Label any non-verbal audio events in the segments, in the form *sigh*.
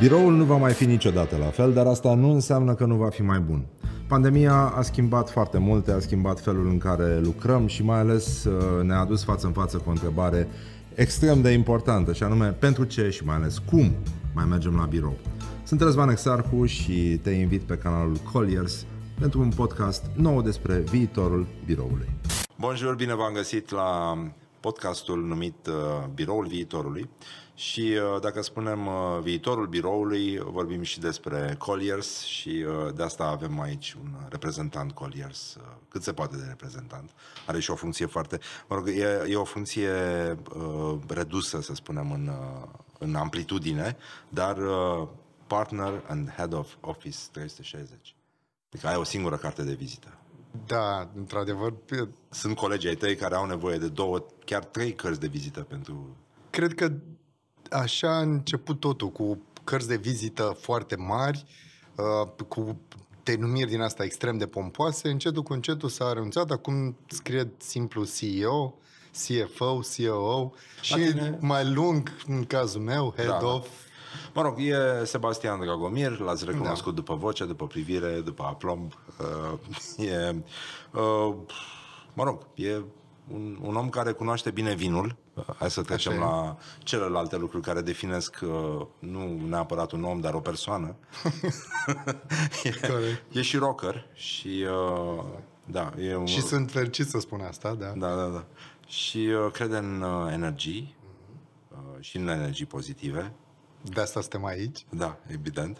Biroul nu va mai fi niciodată la fel, dar asta nu înseamnă că nu va fi mai bun. Pandemia a schimbat foarte multe, a schimbat felul în care lucrăm și mai ales uh, ne-a adus față în față cu o întrebare extrem de importantă și anume pentru ce și mai ales cum mai mergem la birou. Sunt Răzvan Exarhu și te invit pe canalul Colliers pentru un podcast nou despre viitorul biroului. Bonjour, bine v-am găsit la podcastul numit uh, Biroul Viitorului și uh, dacă spunem uh, viitorul biroului, vorbim și despre Colliers și de asta avem aici un reprezentant Colliers, cât se poate de reprezentant. Are și o funcție foarte, mă rog, e, e o funcție redusă, să spunem, în, în amplitudine, dar partner and head of Office 360. Adică ai o singură carte de vizită. Da, într-adevăr. Sunt colegii ai tăi care au nevoie de două, chiar trei cărți de vizită pentru... Cred că așa a început totul, cu cărți de vizită foarte mari, uh, cu denumiri din asta extrem de pompoase, încetul cu încetul s-a renunțat, acum scrie simplu CEO, CFO, COO și tine... mai lung, în cazul meu, Head da, da. of, Mă rog, e Sebastian Dragomir, l-ați recunoscut da. după voce, după privire, după aplomb. Uh, *laughs* e, uh, mă rog, e un, un om care cunoaște bine vinul. Uh, hai să trecem Așa la celelalte lucruri care definesc uh, nu neapărat un om, dar o persoană. *laughs* e, e și rocker și uh, da, e un... Și sunt fericit să spun asta, da. Da, da, da. Și uh, crede în uh, energii uh, și în energii pozitive de asta suntem aici. Da, evident.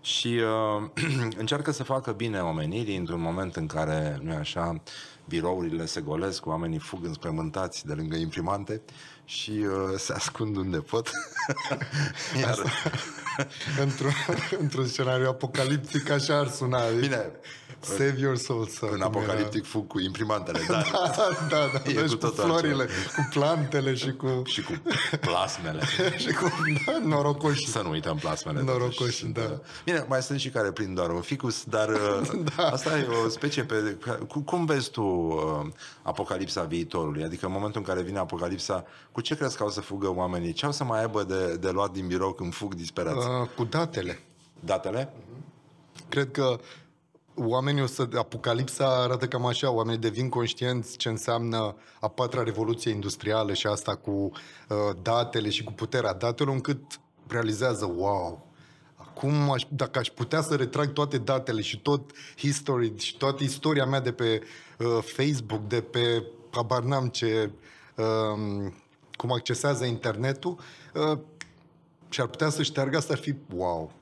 Și uh, *clears throat* încearcă să facă bine omenirii într-un moment în care, nu așa, birourile se golesc, oamenii fug înspământați de lângă imprimante și uh, se ascund unde pot. *laughs* Iar... *laughs* într-un, *laughs* într-un scenariu apocaliptic așa ar suna. Bine, Save your soul, să În apocaliptic era... fug cu imprimantele, da. *laughs* da, da, da. E cu, cu florile, altceva. cu plantele și cu... și cu plasmele. și cu da, norocoși. Să nu uităm plasmele. Norocoși, da. da. Bine, mai sunt și care prind doar un ficus, dar da. asta e o specie pe... Cum vezi tu uh, apocalipsa viitorului? Adică în momentul în care vine apocalipsa, cu ce crezi că au să fugă oamenii? Ce au să mai aibă de, de luat din birou când fug disperați? Uh, cu datele. Datele? Cred că oamenii o să... Apocalipsa arată cam așa, oamenii devin conștienți ce înseamnă a patra revoluție industrială și asta cu uh, datele și cu puterea datelor, încât realizează, wow, acum aș, dacă aș putea să retrag toate datele și tot history și toată istoria mea de pe uh, Facebook, de pe habar n-am ce, uh, cum accesează internetul, uh, și ar putea să șteargă asta, ar fi wow.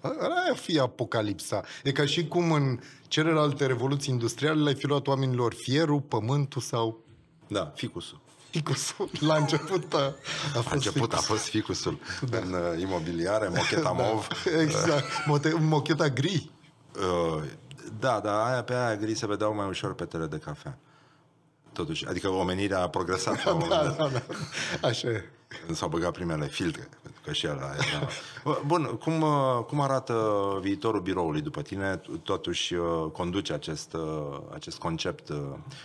Aia fi apocalipsa. E ca și cum în celelalte revoluții industriale le-ai fi luat oamenilor fierul, pământul sau... Da, ficusul. Ficusul. La început a, a fost început ficus. a fost ficusul. Da. În uh, imobiliare, mocheta *laughs* da, mov. Exact. Mote, mocheta gri. Uh, da, dar aia pe aia gri se vedeau mai ușor pe tele de cafea. Totuși, adică omenirea a progresat. *laughs* da, da, da, da. Așa e. S-au băgat primele filtre, pentru că și ăla era... Bun, cum, cum arată viitorul biroului după tine? Totuși uh, conduci acest, uh, acest concept uh,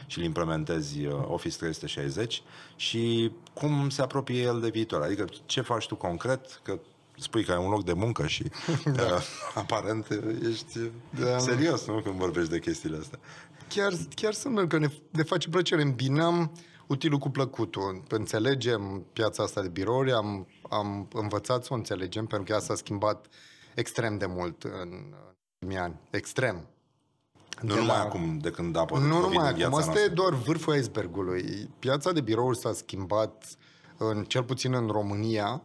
și îl implementezi Office 360 și cum se apropie el de viitor? Adică ce faci tu concret? Că spui că ai un loc de muncă și *laughs* da. uh, aparent ești da. serios nu? când vorbești de chestiile astea. Chiar, chiar sunt că ne, ne face plăcere. Îmbinăm utilul cu plăcutul. Înțelegem piața asta de birouri, am, am învățat să o înțelegem, pentru că ea s-a schimbat extrem de mult în ultimii ani. Extrem. Nu de numai la... acum, de când a apărut Nu numai acum, asta e doar vârful icebergului. Piața de birouri s-a schimbat, în, cel puțin în România,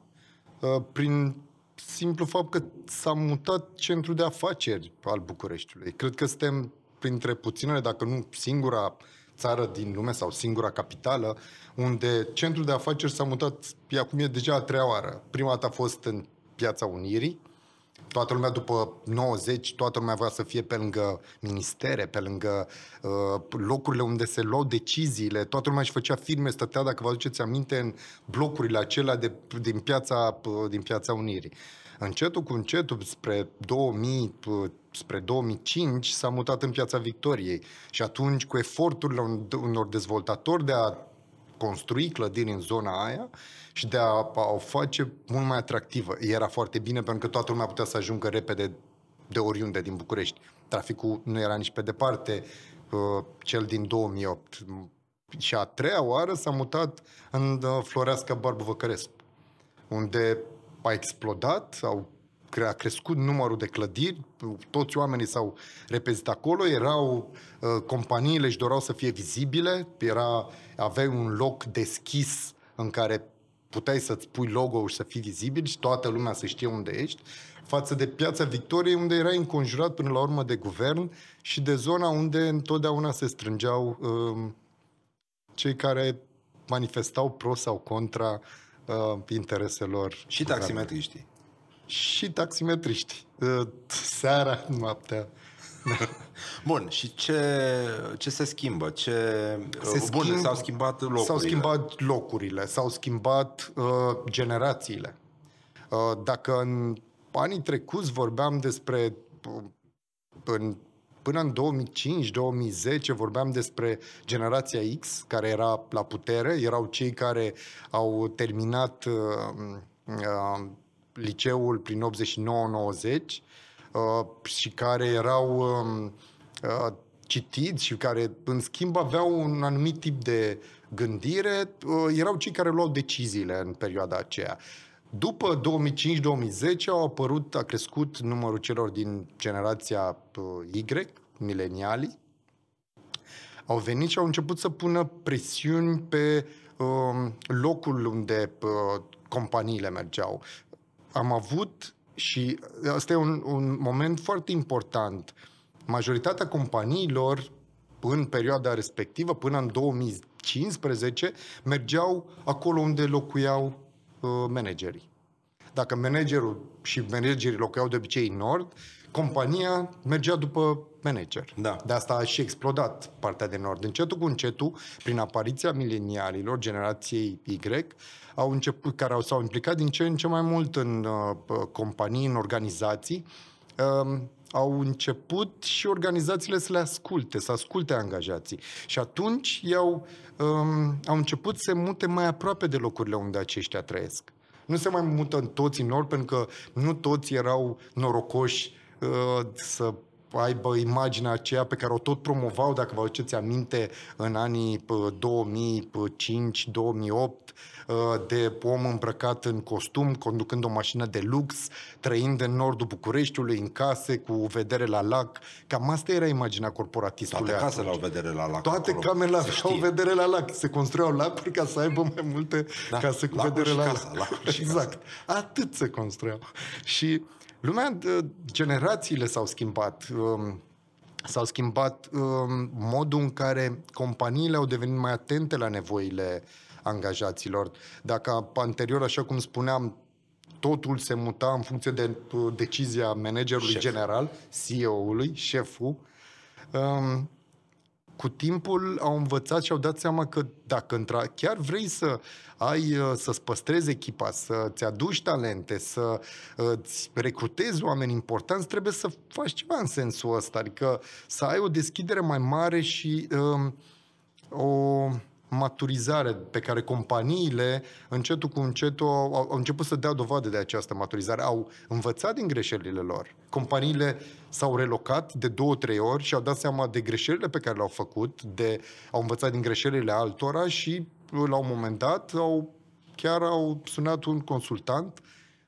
uh, prin simplu fapt că s-a mutat centrul de afaceri al Bucureștiului. Cred că suntem printre puținele, dacă nu singura țară din lume sau singura capitală unde centrul de afaceri s-a mutat, acum e deja a treia oară. Prima dată a fost în Piața Unirii, toată lumea după 90, toată lumea vrea să fie pe lângă ministere, pe lângă uh, locurile unde se luau deciziile, toată lumea își făcea firme, stătea, dacă vă aduceți aminte, în blocurile acelea de, din, piața, uh, din Piața Unirii. Încetul cu încetul, spre 2000, spre 2005, s-a mutat în Piața Victoriei. Și atunci, cu eforturile unor dezvoltatori de a construi clădiri în zona aia și de a, a o face mult mai atractivă. Era foarte bine pentru că toată lumea putea să ajungă repede de oriunde din București. Traficul nu era nici pe departe uh, cel din 2008. Și a treia oară s-a mutat în uh, Floreasca Barbu Văcărescu, unde a explodat, au a crescut numărul de clădiri, toți oamenii s-au repezit acolo, erau uh, companiile își doreau să fie vizibile, era, aveai un loc deschis în care puteai să-ți pui logo și să fii vizibil și toată lumea să știe unde ești, față de Piața Victoriei, unde erai înconjurat până la urmă de guvern și de zona unde întotdeauna se strângeau uh, cei care manifestau pro sau contra uh, intereselor. Și taximetriștii. Și taximetriști. Uh, seara, noaptea. *laughs* Bun, și ce, ce se schimbă? Ce... Se Bun, schimb, s-au schimbat locurile. S-au schimbat locurile, s-au schimbat uh, generațiile. Uh, dacă în anii trecuți vorbeam despre uh, în Până în 2005-2010 vorbeam despre generația X, care era la putere, erau cei care au terminat uh, uh, liceul prin 89-90 uh, și care erau uh, uh, citiți și care, în schimb, aveau un anumit tip de gândire, uh, erau cei care luau deciziile în perioada aceea. După 2005-2010 au apărut, a crescut numărul celor din generația uh, Y, milenialii, au venit și au început să pună presiuni pe uh, locul unde uh, companiile mergeau. Am avut și asta e un, un moment foarte important. Majoritatea companiilor în perioada respectivă, până în 2015, mergeau acolo unde locuiau uh, managerii. Dacă managerul și managerii locuiau de obicei în nord, compania mergea după manager. Da. De asta a și explodat partea de nord. Încetul cu încetul, prin apariția milenialilor, generației Y, au început, care au, s-au implicat din ce în ce mai mult în uh, companii, în organizații, uh, au început și organizațiile să le asculte, să asculte angajații. Și atunci i-au, um, au început să se mute mai aproape de locurile unde aceștia trăiesc. Nu se mai mută în toți în nord, pentru că nu toți erau norocoși uh, să aibă imaginea aceea pe care o tot promovau, dacă vă aduceți aminte, în anii 2005-2008, de om îmbrăcat în costum, conducând o mașină de lux, trăind în nordul Bucureștiului, în case, cu vedere la lac. Cam asta era imaginea corporatistului Toate casele au vedere la lac. Toate camerele au vedere la lac. Se construiau lacuri ca să aibă mai multe da, case cu vedere la casa, lac. *laughs* Exact. Casa. Atât se construiau. Și Lumea, generațiile s-au schimbat. Um, s-au schimbat um, modul în care companiile au devenit mai atente la nevoile angajaților. Dacă anterior, așa cum spuneam, totul se muta în funcție de uh, decizia managerului Șef. general, CEO-ului, șeful, um, cu timpul au învățat și au dat seama că dacă chiar vrei să ai, uh, să-ți păstrezi echipa, să-ți aduci talente, să-ți uh, recrutezi oameni importanți, trebuie să faci ceva în sensul ăsta, adică să ai o deschidere mai mare și um, o maturizare pe care companiile, încetul cu încetul, au, au început să dea dovadă de această maturizare. Au învățat din greșelile lor. Companiile s-au relocat de două, trei ori și au dat seama de greșelile pe care le-au făcut, de, au învățat din greșelile altora și la un moment dat au, chiar au sunat un consultant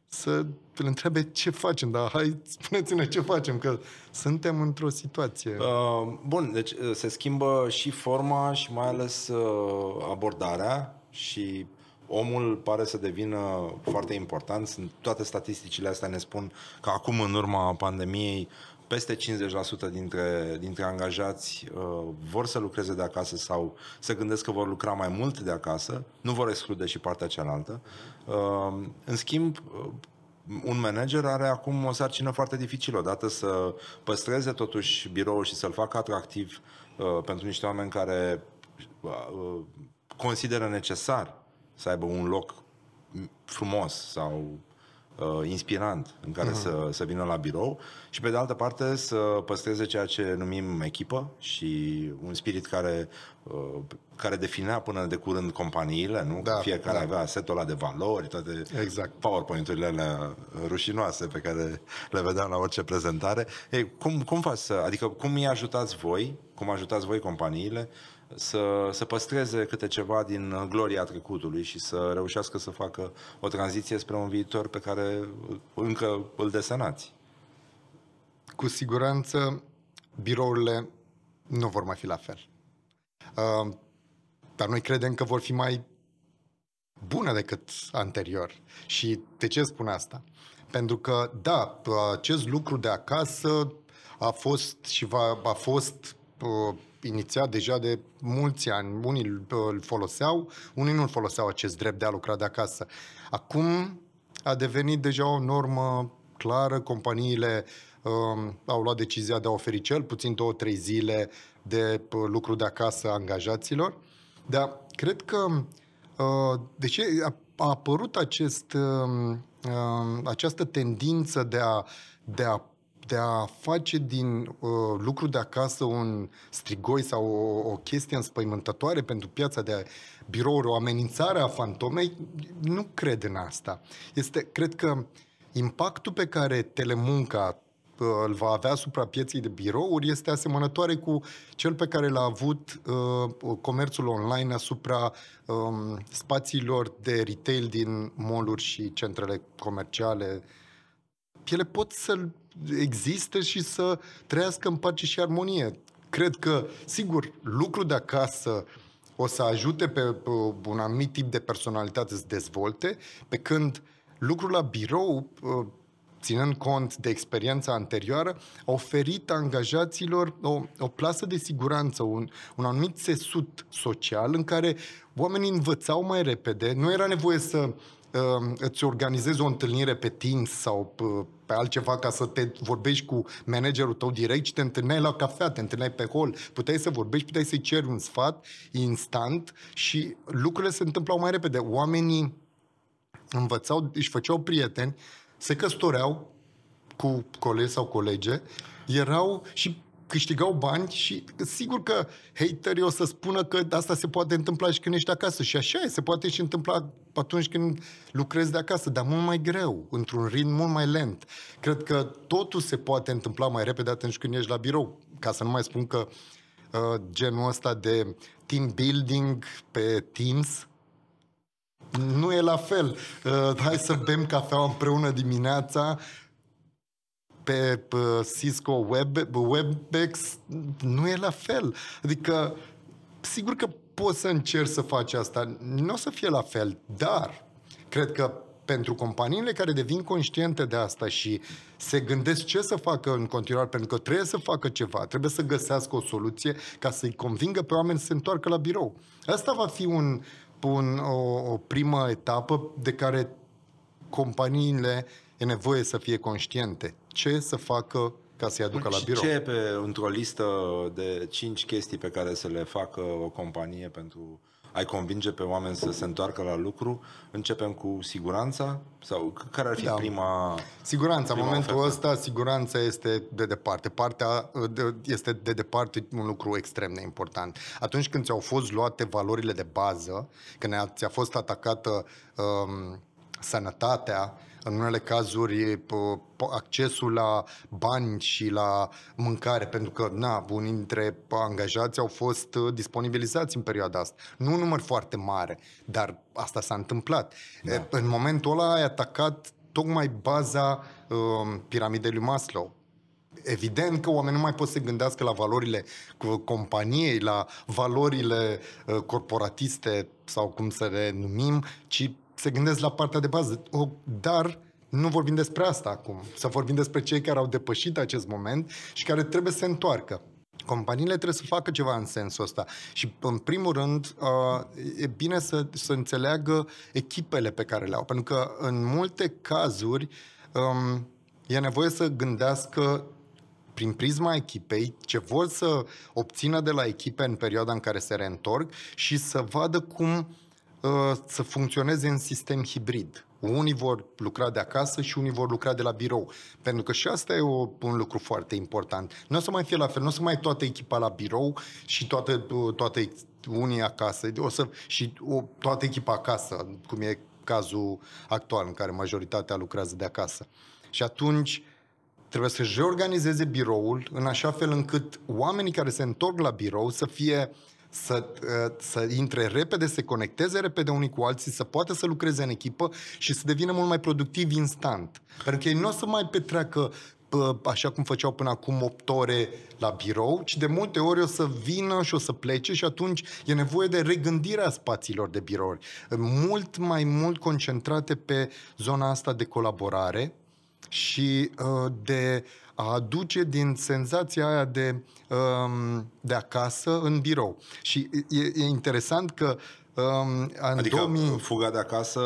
să îl întrebe ce facem, dar hai, spuneți-ne ce facem, că suntem într-o situație. Uh, bun, deci uh, se schimbă și forma și mai ales uh, abordarea și omul pare să devină foarte important. Sunt, toate statisticile astea ne spun că acum, în urma pandemiei, peste 50% dintre, dintre angajați uh, vor să lucreze de acasă sau se gândesc că vor lucra mai mult de acasă, nu vor exclude și partea cealaltă. Uh, în schimb, uh, un manager are acum o sarcină foarte dificilă, odată să păstreze totuși biroul și să-l facă atractiv uh, pentru niște oameni care uh, consideră necesar să aibă un loc frumos sau uh, inspirant în care uh-huh. să, să vină la birou și pe de altă parte să păstreze ceea ce numim echipă și un spirit care, uh, care definea până de curând companiile, nu? Da, Fiecare da. avea setul ăla de valori, toate exact. PowerPoint-urile alea rușinoase pe care le vedeam la orice prezentare. Ei, cum, cum faci să, adică cum îi ajutați voi, cum ajutați voi companiile să, să păstreze câte ceva din gloria trecutului și să reușească să facă o tranziție spre un viitor pe care încă îl desenați. Cu siguranță birourile nu vor mai fi la fel. Uh, dar noi credem că vor fi mai bune decât anterior. Și de ce spun asta? Pentru că, da, acest lucru de acasă a fost și va, a fost uh, inițiat deja de mulți ani. Unii îl foloseau, unii nu îl foloseau acest drept de a lucra de acasă. Acum a devenit deja o normă clară, companiile um, au luat decizia de a oferi cel puțin două, trei zile de uh, lucru de acasă angajaților. Dar cred că uh, de ce a, a apărut acest, uh, uh, această tendință de a, de a de a face din uh, lucru de acasă un strigoi sau o, o chestie înspăimântătoare pentru piața de birouri, o amenințare a fantomei, nu cred în asta. Este, cred că impactul pe care telemunca uh, îl va avea asupra pieței de birouri este asemănătoare cu cel pe care l-a avut uh, comerțul online asupra um, spațiilor de retail din mall și centrele comerciale. Ele pot să există și să trăiască în pace și armonie. Cred că, sigur, lucru de acasă o să ajute pe, pe un anumit tip de personalitate să dezvolte, pe când lucrul la birou, ă, ținând cont de experiența anterioară, a oferit angajaților o, o plasă de siguranță, un, un anumit sesut social în care oamenii învățau mai repede, nu era nevoie să uh, îți organizezi o întâlnire pe Teams sau pe, pe altceva ca să te vorbești cu managerul tău direct și te întâlneai la cafea, te întâlneai pe hol, puteai să vorbești, puteai să-i ceri un sfat instant și lucrurile se întâmplau mai repede. Oamenii învățau, își făceau prieteni, se căsătoreau cu colegi sau colege, erau și câștigau bani și sigur că haterii o să spună că asta se poate întâmpla și când ești acasă. Și așa e, se poate și întâmpla atunci când lucrezi de acasă, dar mult mai greu, într-un ritm mult mai lent. Cred că totul se poate întâmpla mai repede atunci când ești la birou. Ca să nu mai spun că uh, genul ăsta de team building pe Teams, nu e la fel. Uh, hai să bem cafea împreună dimineața, pe, pe Cisco Web, WebEx nu e la fel. Adică, sigur că poți să încerci să faci asta, nu o să fie la fel, dar cred că pentru companiile care devin conștiente de asta și se gândesc ce să facă în continuare, pentru că trebuie să facă ceva, trebuie să găsească o soluție ca să-i convingă pe oameni să se întoarcă la birou. Asta va fi un, un, o, o primă etapă de care companiile e nevoie să fie conștiente. Ce să facă ca să-i aducă la birou. Ce e pe, într-o listă de cinci chestii pe care să le facă o companie pentru ai convinge pe oameni să se întoarcă la lucru? Începem cu siguranța? Sau care ar fi da. prima Siguranța. Prima în momentul ofertă? ăsta, siguranța este de departe. Partea de, este de departe un lucru extrem de important. Atunci când ți-au fost luate valorile de bază, când ți-a fost atacată um, sănătatea, în unele cazuri accesul la bani și la mâncare, pentru că, na, unii dintre angajați au fost uh, disponibilizați în perioada asta. Nu un număr foarte mare, dar asta s-a întâmplat. Da. În momentul ăla ai atacat tocmai baza uh, piramidei lui Maslow. Evident că oamenii nu mai pot să se gândească la valorile companiei, la valorile uh, corporatiste sau cum să le numim, ci se gândesc la partea de bază. O, dar nu vorbim despre asta acum. Să vorbim despre cei care au depășit acest moment și care trebuie să se întoarcă. Companiile trebuie să facă ceva în sensul ăsta. Și, în primul rând, e bine să, să înțeleagă echipele pe care le au. Pentru că, în multe cazuri, e nevoie să gândească prin prisma echipei ce vor să obțină de la echipe în perioada în care se reîntorc și să vadă cum Uh, să funcționeze în sistem hibrid. Unii vor lucra de acasă și unii vor lucra de la birou. Pentru că și asta e o, un lucru foarte important. Nu o să mai fie la fel, nu o să mai toată echipa la birou și toată, toată unii acasă, o să, și o, toată echipa acasă, cum e cazul actual în care majoritatea lucrează de acasă. Și atunci trebuie să-și reorganizeze biroul în așa fel încât oamenii care se întorc la birou să fie să, ă, să intre repede, să se conecteze repede unii cu alții, să poată să lucreze în echipă și să devină mult mai productiv instant. Pentru că ei nu o să mai petreacă așa cum făceau până acum 8 ore la birou, ci de multe ori o să vină și o să plece și atunci e nevoie de regândirea spațiilor de birouri. Mult mai mult concentrate pe zona asta de colaborare și uh, de a aduce din senzația aia de, um, de acasă în birou. Și e, e interesant că um, în adică 2000... fuga de acasă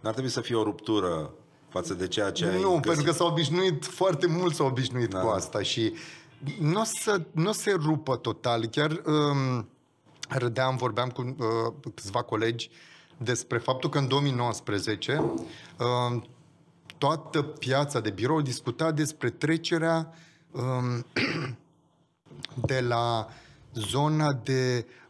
n-ar trebui să fie o ruptură față de ceea ce Nu, ai găsit. pentru că s-au obișnuit, foarte mult s-au obișnuit da. cu asta și nu o să, n-o se rupă total. Chiar um, râdeam, vorbeam cu uh, câțiva colegi despre faptul că în 2019 uh, toată piața de birou discuta despre trecerea um, *clears throat* de la zona de uh,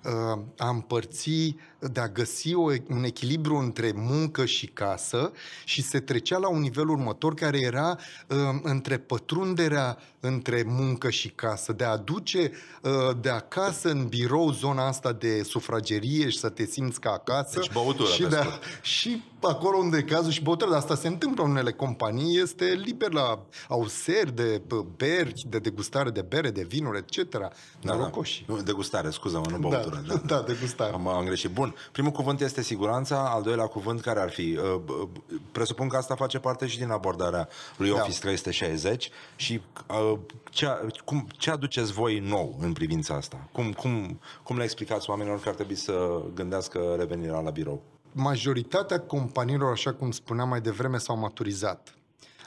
a împărți, de a găsi o, un echilibru între muncă și casă și se trecea la un nivel următor care era uh, între pătrunderea între muncă și casă, de a aduce uh, de acasă în birou zona asta de sufragerie și să te simți ca acasă. Deci băutură, și, de a, și acolo unde e cazul și băutură, dar asta se întâmplă în unele companii, este liber la au seri de beri, de degustare de bere, de vinuri, etc. Da, da. Nu, degustare, scuză-mă, nu băutură. Da da, da degustare. Am, am greșit. Bun. Primul cuvânt este siguranța, al doilea cuvânt care ar fi? Uh, presupun că asta face parte și din abordarea lui da. Office 360 și uh, ce, cum, ce aduceți voi nou în privința asta? Cum, cum, cum le explicați oamenilor că ar trebui să gândească revenirea la birou? Majoritatea companiilor, așa cum spuneam mai devreme, s-au maturizat.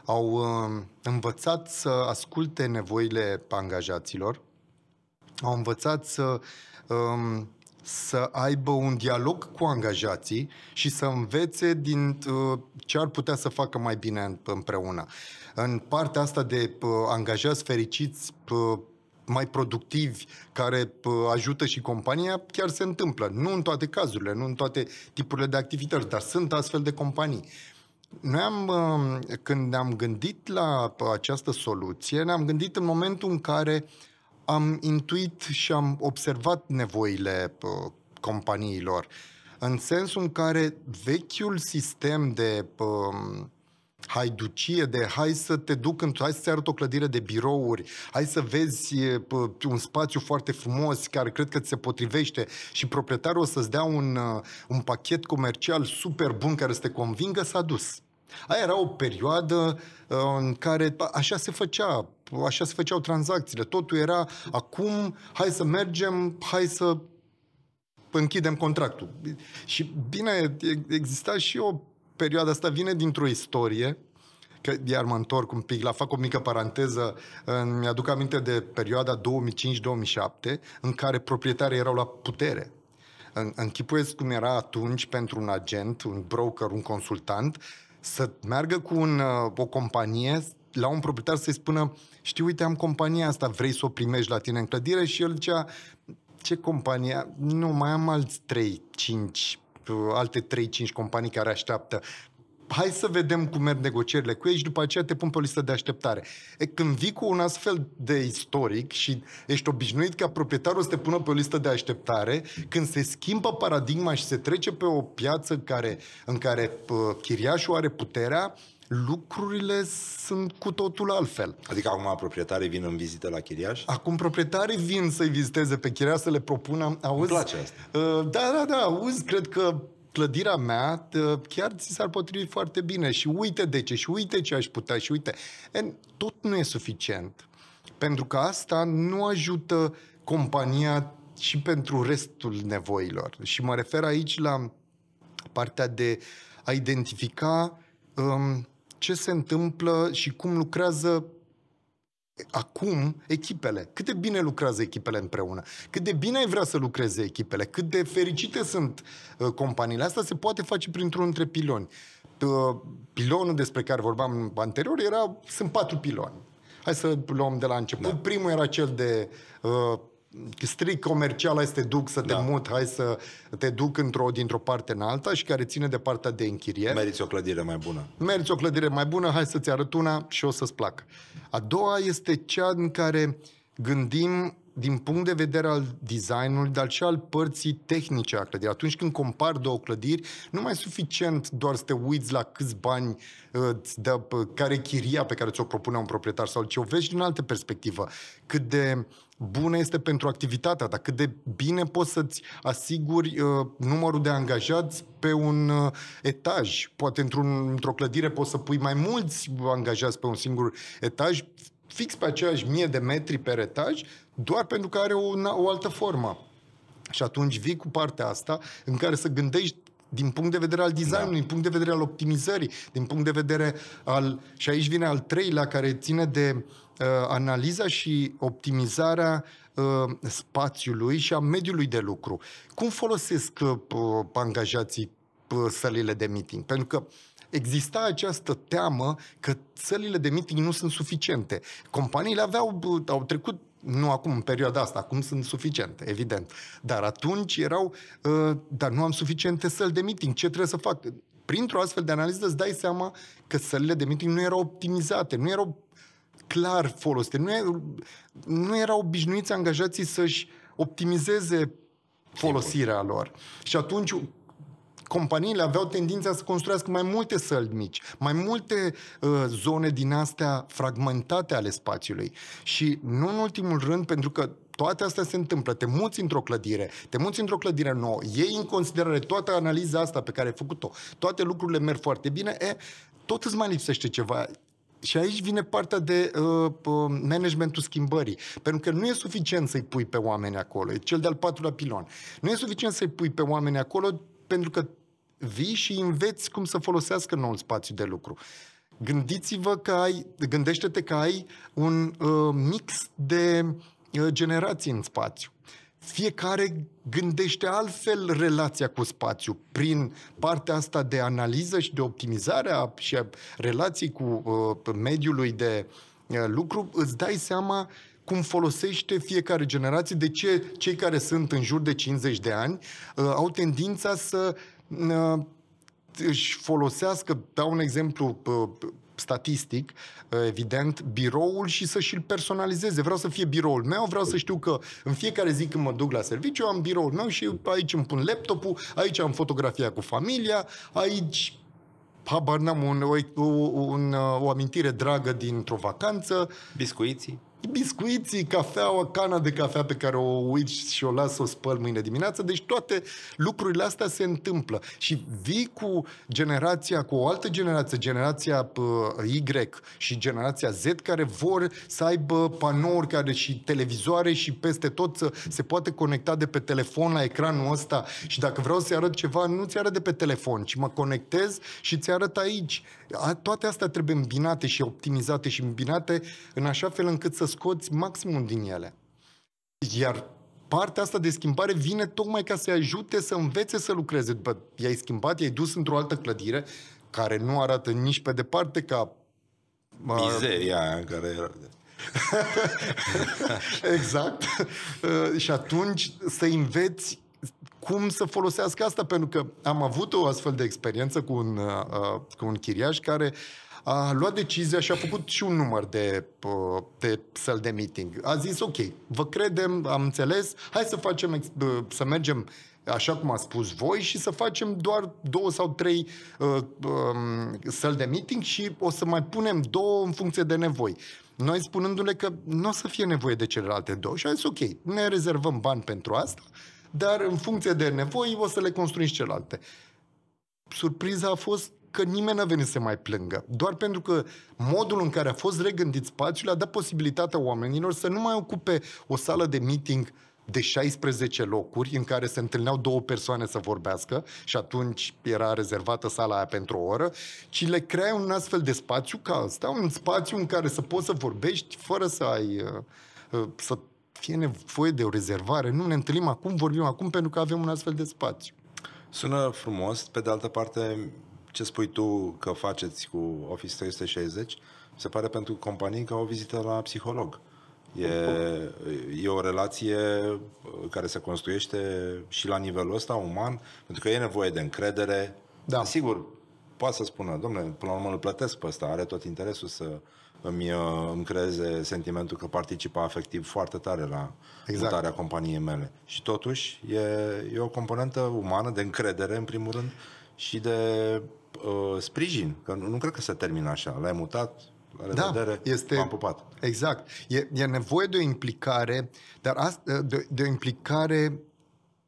Au uh, învățat să asculte nevoile angajaților, au învățat să um, să aibă un dialog cu angajații și să învețe din uh, ce ar putea să facă mai bine împreună. În partea asta de uh, angajați fericiți, uh, mai productivi, care ajută și compania, chiar se întâmplă. Nu în toate cazurile, nu în toate tipurile de activități, dar sunt astfel de companii. Noi am, când ne-am gândit la această soluție, ne-am gândit în momentul în care uh, am intuit și am observat nevoile uh, companiilor, în sensul în care vechiul sistem de uh, haiducie, de hai să te duc, în, hai să-ți arăt o clădire de birouri, hai să vezi uh, un spațiu foarte frumos care cred că ți se potrivește și proprietarul o să-ți dea un, uh, un pachet comercial super bun care să te convingă, s-a dus. Aia era o perioadă uh, în care așa se făcea, așa se făceau tranzacțiile. Totul era acum, hai să mergem, hai să închidem contractul. Și bine, exista și o perioadă asta, vine dintr-o istorie, că iar mă întorc un pic, la fac o mică paranteză, mi-aduc aminte de perioada 2005-2007, în care proprietarii erau la putere. Închipuiesc cum era atunci pentru un agent, un broker, un consultant, să meargă cu un, uh, o companie la un proprietar să-i spună știi, uite, am compania asta, vrei să o primești la tine în clădire? Și el zicea, ce companie? Nu, mai am alți 3, 5, uh, alte 3-5 companii care așteaptă hai să vedem cum merg negocierile cu ei și după aceea te pun pe o listă de așteptare. E, când vii cu un astfel de istoric și ești obișnuit ca proprietarul să te pună pe o listă de așteptare, când se schimbă paradigma și se trece pe o piață care, în care uh, chiriașul are puterea, lucrurile sunt cu totul altfel. Adică acum proprietarii vin în vizită la chiriaș? Acum proprietarii vin să-i viziteze pe chiriaș, să le propună... Auzi, Îmi place asta. Uh, da, da, da, auzi, cred că clădirea mea chiar ți s-ar potrivi foarte bine și uite de ce și uite ce aș putea și uite. En, tot nu e suficient. Pentru că asta nu ajută compania și pentru restul nevoilor. Și mă refer aici la partea de a identifica um, ce se întâmplă și cum lucrează acum echipele. Cât de bine lucrează echipele împreună? Cât de bine ai vrea să lucreze echipele? Cât de fericite sunt uh, companiile? Asta se poate face printr-un între piloni. uh, pilonul despre care vorbeam anterior era, sunt patru piloni. Hai să luăm de la început. Da. Primul era cel de uh, strict comercial, hai să te duc să te da. mut, hai să te duc într-o, dintr-o parte în alta și care ține de partea de închiriere. Meriți o clădire mai bună. Meriți o clădire mai bună, hai să-ți arăt una și o să-ți placă. A doua este cea în care gândim din punct de vedere al designului, dar și al părții tehnice a clădirii. Atunci când compar două clădiri, nu mai e suficient doar să te uiți la câți bani îți dă, care chiria pe care ți-o propune un proprietar sau ce o vezi din altă perspectivă. Cât de bună este pentru activitatea ta, cât de bine poți să-ți asiguri uh, numărul de angajați pe un uh, etaj. Poate într-un, într-o clădire poți să pui mai mulți angajați pe un singur etaj, fix pe aceeași mie de metri pe etaj, doar pentru că are o, o altă formă. Și atunci vii cu partea asta în care să gândești din punct de vedere al designului, da. din punct de vedere al optimizării, din punct de vedere al... Și aici vine al treilea care ține de uh, analiza și optimizarea uh, spațiului și a mediului de lucru. Cum folosesc uh, angajații uh, sălile de meeting? Pentru că exista această teamă că sălile de meeting nu sunt suficiente. Companiile aveau, au trecut nu acum, în perioada asta, acum sunt suficiente, evident. Dar atunci erau, uh, dar nu am suficiente săli de meeting, ce trebuie să fac? Printr-o astfel de analiză îți dai seama că sălile de meeting nu erau optimizate, nu erau clar folosite, nu, erau, nu erau obișnuiți angajații să-și optimizeze folosirea lor. Și atunci companiile aveau tendința să construiască mai multe săli mici, mai multe uh, zone din astea fragmentate ale spațiului. Și nu în ultimul rând, pentru că toate astea se întâmplă, te muți într-o clădire, te muți într-o clădire nouă, iei în considerare toată analiza asta pe care ai făcut-o, toate lucrurile merg foarte bine, e, tot îți mai lipsește ceva. Și aici vine partea de uh, uh, managementul schimbării. Pentru că nu e suficient să-i pui pe oameni acolo. E cel de-al patrulea pilon. Nu e suficient să-i pui pe oameni acolo pentru că vii și înveți cum să folosească noul spațiu de lucru. Gândiți-vă că ai, gândește-te că ai un uh, mix de uh, generații în spațiu. Fiecare gândește altfel relația cu spațiu prin partea asta de analiză și de optimizare a, și a relației cu uh, mediului de uh, lucru, îți dai seama cum folosește fiecare generație, de ce cei care sunt în jur de 50 de ani uh, au tendința să își folosească, dau un exemplu statistic, evident, biroul și să și-l personalizeze. Vreau să fie biroul meu, vreau să știu că în fiecare zi când mă duc la serviciu am biroul meu și aici îmi pun laptopul, aici am fotografia cu familia, aici habar n-am un, o, un, o amintire dragă dintr-o vacanță. Biscuiții biscuiții, cafeaua, cana de cafea pe care o uit și o las să o spăl mâine dimineață. Deci toate lucrurile astea se întâmplă. Și vii cu generația, cu o altă generație, generația Y și generația Z, care vor să aibă panouri care și televizoare și peste tot să se poate conecta de pe telefon la ecranul ăsta și dacă vreau să-i arăt ceva, nu ți arăt de pe telefon, ci mă conectez și ți arăt aici. Toate astea trebuie îmbinate și optimizate și îmbinate în așa fel încât să scoți maximul din ele. Iar partea asta de schimbare vine tocmai ca să ajute să învețe să lucreze. După i-ai schimbat, i-ai dus într-o altă clădire care nu arată nici pe departe ca... Mizeria aia care era... *laughs* exact. și atunci să înveți cum să folosească asta, pentru că am avut o astfel de experiență cu un, uh, cu un chiriaș care a luat decizia și a făcut și un număr de, de săl de meeting. A zis, ok, vă credem, am înțeles, hai să facem, să mergem așa cum a spus voi, și să facem doar două sau trei uh, um, săli de meeting și o să mai punem două în funcție de nevoi. Noi spunându-le că nu o să fie nevoie de celelalte două. Și a zis, ok, ne rezervăm bani pentru asta, dar în funcție de nevoi o să le construim și celelalte. Surpriza a fost că nimeni n-a venit să mai plângă. Doar pentru că modul în care a fost regândit spațiul a dat posibilitatea oamenilor să nu mai ocupe o sală de meeting de 16 locuri în care se întâlneau două persoane să vorbească și atunci era rezervată sala aia pentru o oră, ci le crea un astfel de spațiu ca ăsta, un spațiu în care să poți să vorbești fără să ai uh, uh, să fie nevoie de o rezervare. Nu ne întâlnim acum, vorbim acum pentru că avem un astfel de spațiu. Sună frumos, pe de altă parte ce spui tu că faceți cu Office 360, se pare pentru companii ca o vizită la psiholog. E, e o relație care se construiește și la nivelul ăsta uman, pentru că e nevoie de încredere. Da. Sigur, poate să spună, domnule, până la urmă îl plătesc pe ăsta, are tot interesul să îmi, uh, îmi creeze sentimentul că participă afectiv foarte tare la exact. mutarea companiei mele. Și totuși e, e o componentă umană de încredere, în primul rând, și de uh, sprijin. Că nu, nu cred că se termină așa. L-ai mutat, la revedere, da, este, am pupat. Exact. E, e nevoie de o implicare, dar asta, de, de o implicare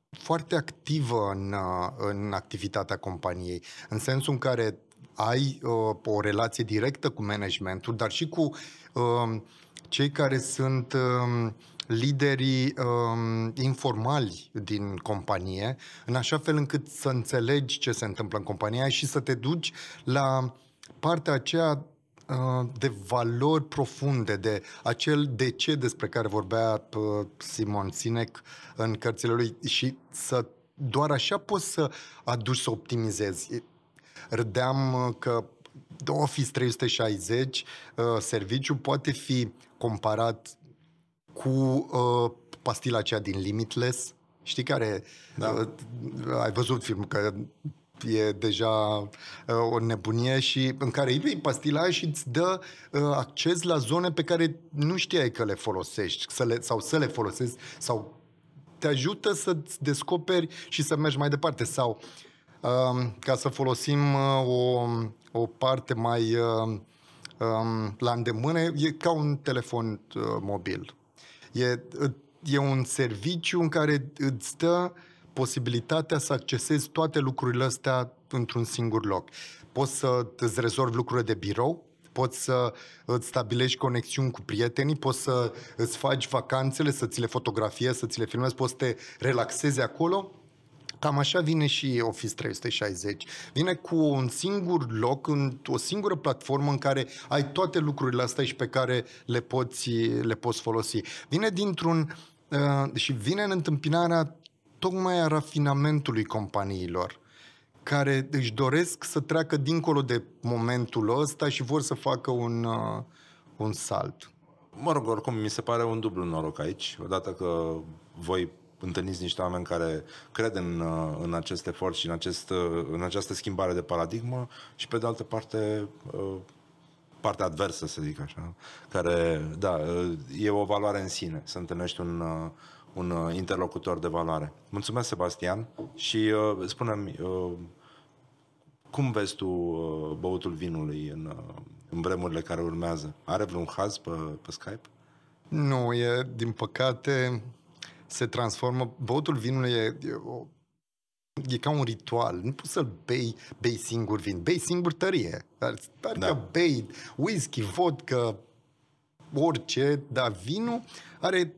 foarte activă în, uh, în activitatea companiei, în sensul în care ai uh, o relație directă cu managementul, dar și cu uh, cei care sunt uh, liderii um, informali din companie, în așa fel încât să înțelegi ce se întâmplă în compania și să te duci la partea aceea uh, de valori profunde, de acel de ce despre care vorbea uh, Simon Sinek în cărțile lui și să doar așa poți să aduci să optimizezi. Râdeam uh, că Office 360, serviciu poate fi comparat cu uh, pastila aceea din Limitless, știi care... Da. Uh, ai văzut filmul, că e deja uh, o nebunie și în care îi iei pastila și îți dă uh, acces la zone pe care nu știai că le folosești să le, sau să le folosești sau te ajută să-ți descoperi și să mergi mai departe. Sau uh, ca să folosim uh, o, o parte mai uh, um, la îndemână, e ca un telefon uh, mobil E, e un serviciu în care îți dă posibilitatea să accesezi toate lucrurile astea într-un singur loc. Poți să îți rezolvi lucrurile de birou, poți să îți stabilești conexiuni cu prietenii, poți să îți faci vacanțele, să ți le fotografiezi, să ți le filmezi, poți să te relaxezi acolo Cam așa vine și Office 360. Vine cu un singur loc, în, o singură platformă în care ai toate lucrurile astea și pe care le poți, le poți folosi. Vine dintr-un uh, și vine în întâmpinarea tocmai a rafinamentului companiilor care își doresc să treacă dincolo de momentul ăsta și vor să facă un, uh, un salt. Mă rog, oricum, mi se pare un dublu noroc aici. Odată că voi întâlniți niște oameni care cred în, uh, în acest efort și în, acest, uh, în această schimbare de paradigmă și pe de altă parte uh, partea adversă, să zic așa, care, da, e o valoare în sine, să întâlnești un, un interlocutor de valoare. Mulțumesc, Sebastian, și uh, spune-mi, uh, cum vezi tu uh, băutul vinului în, uh, în vremurile care urmează? Are vreun haz pe, pe Skype? Nu, e, din păcate, se transformă, băutul vinului e, e, o, e ca un ritual. Nu poți să-l bei, bei singur vin. Bei singur tărie. Dar da. bei whisky, vodka, orice, dar vinul are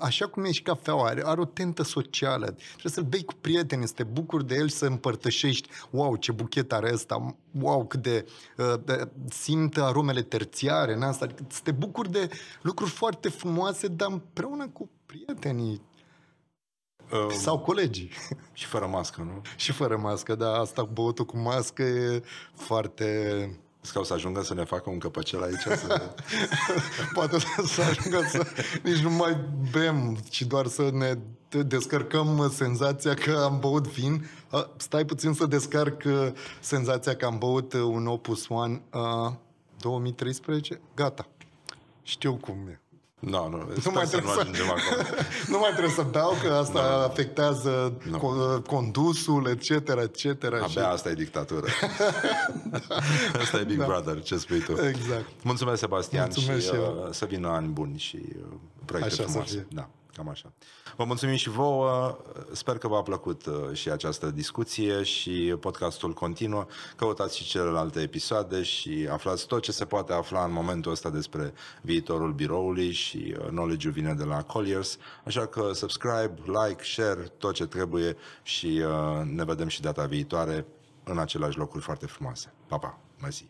așa cum e și cafeaua, are, are o tentă socială. Trebuie să-l bei cu prieteni, să te bucuri de el și să împărtășești. Wow, ce buchet are ăsta! Wow, cât de, uh, de simt aromele terțiare în asta. Adică să te bucuri de lucruri foarte frumoase, dar împreună cu prietenii. Um, sau colegii. *laughs* Și fără mască, nu? și fără mască, da. Asta băutul cu mască e foarte că o să ajungă să ne facă un căpăcel aici? Să... *laughs* Poate să ajungă să nici nu mai bem, ci doar să ne descărcăm senzația că am băut vin. Stai puțin să descarc uh, senzația că am băut uh, un Opus One uh, 2013. Gata. Știu cum e. No, nu, nu mai trebuie să, ajungem acolo. *laughs* nu mai trebuie să beau, că asta no. afectează no. condusul, etc., etc. Abia și... asta e dictatură. *laughs* asta e Big da. Brother, ce spui tu. Exact. Mulțumesc, Sebastian, Mulțumesc și, și uh, să vină ani buni și uh, proiecte Așa frumoase. Să fie. Da. Cam așa. Vă mulțumim și vouă. Sper că v-a plăcut uh, și această discuție și podcastul continuă. Căutați și celelalte episoade și aflați tot ce se poate afla în momentul ăsta despre viitorul biroului și uh, knowledge-ul vine de la Colliers. Așa că subscribe, like, share, tot ce trebuie și uh, ne vedem și data viitoare în aceleași locuri foarte frumoase. Pa, pa! Mersi!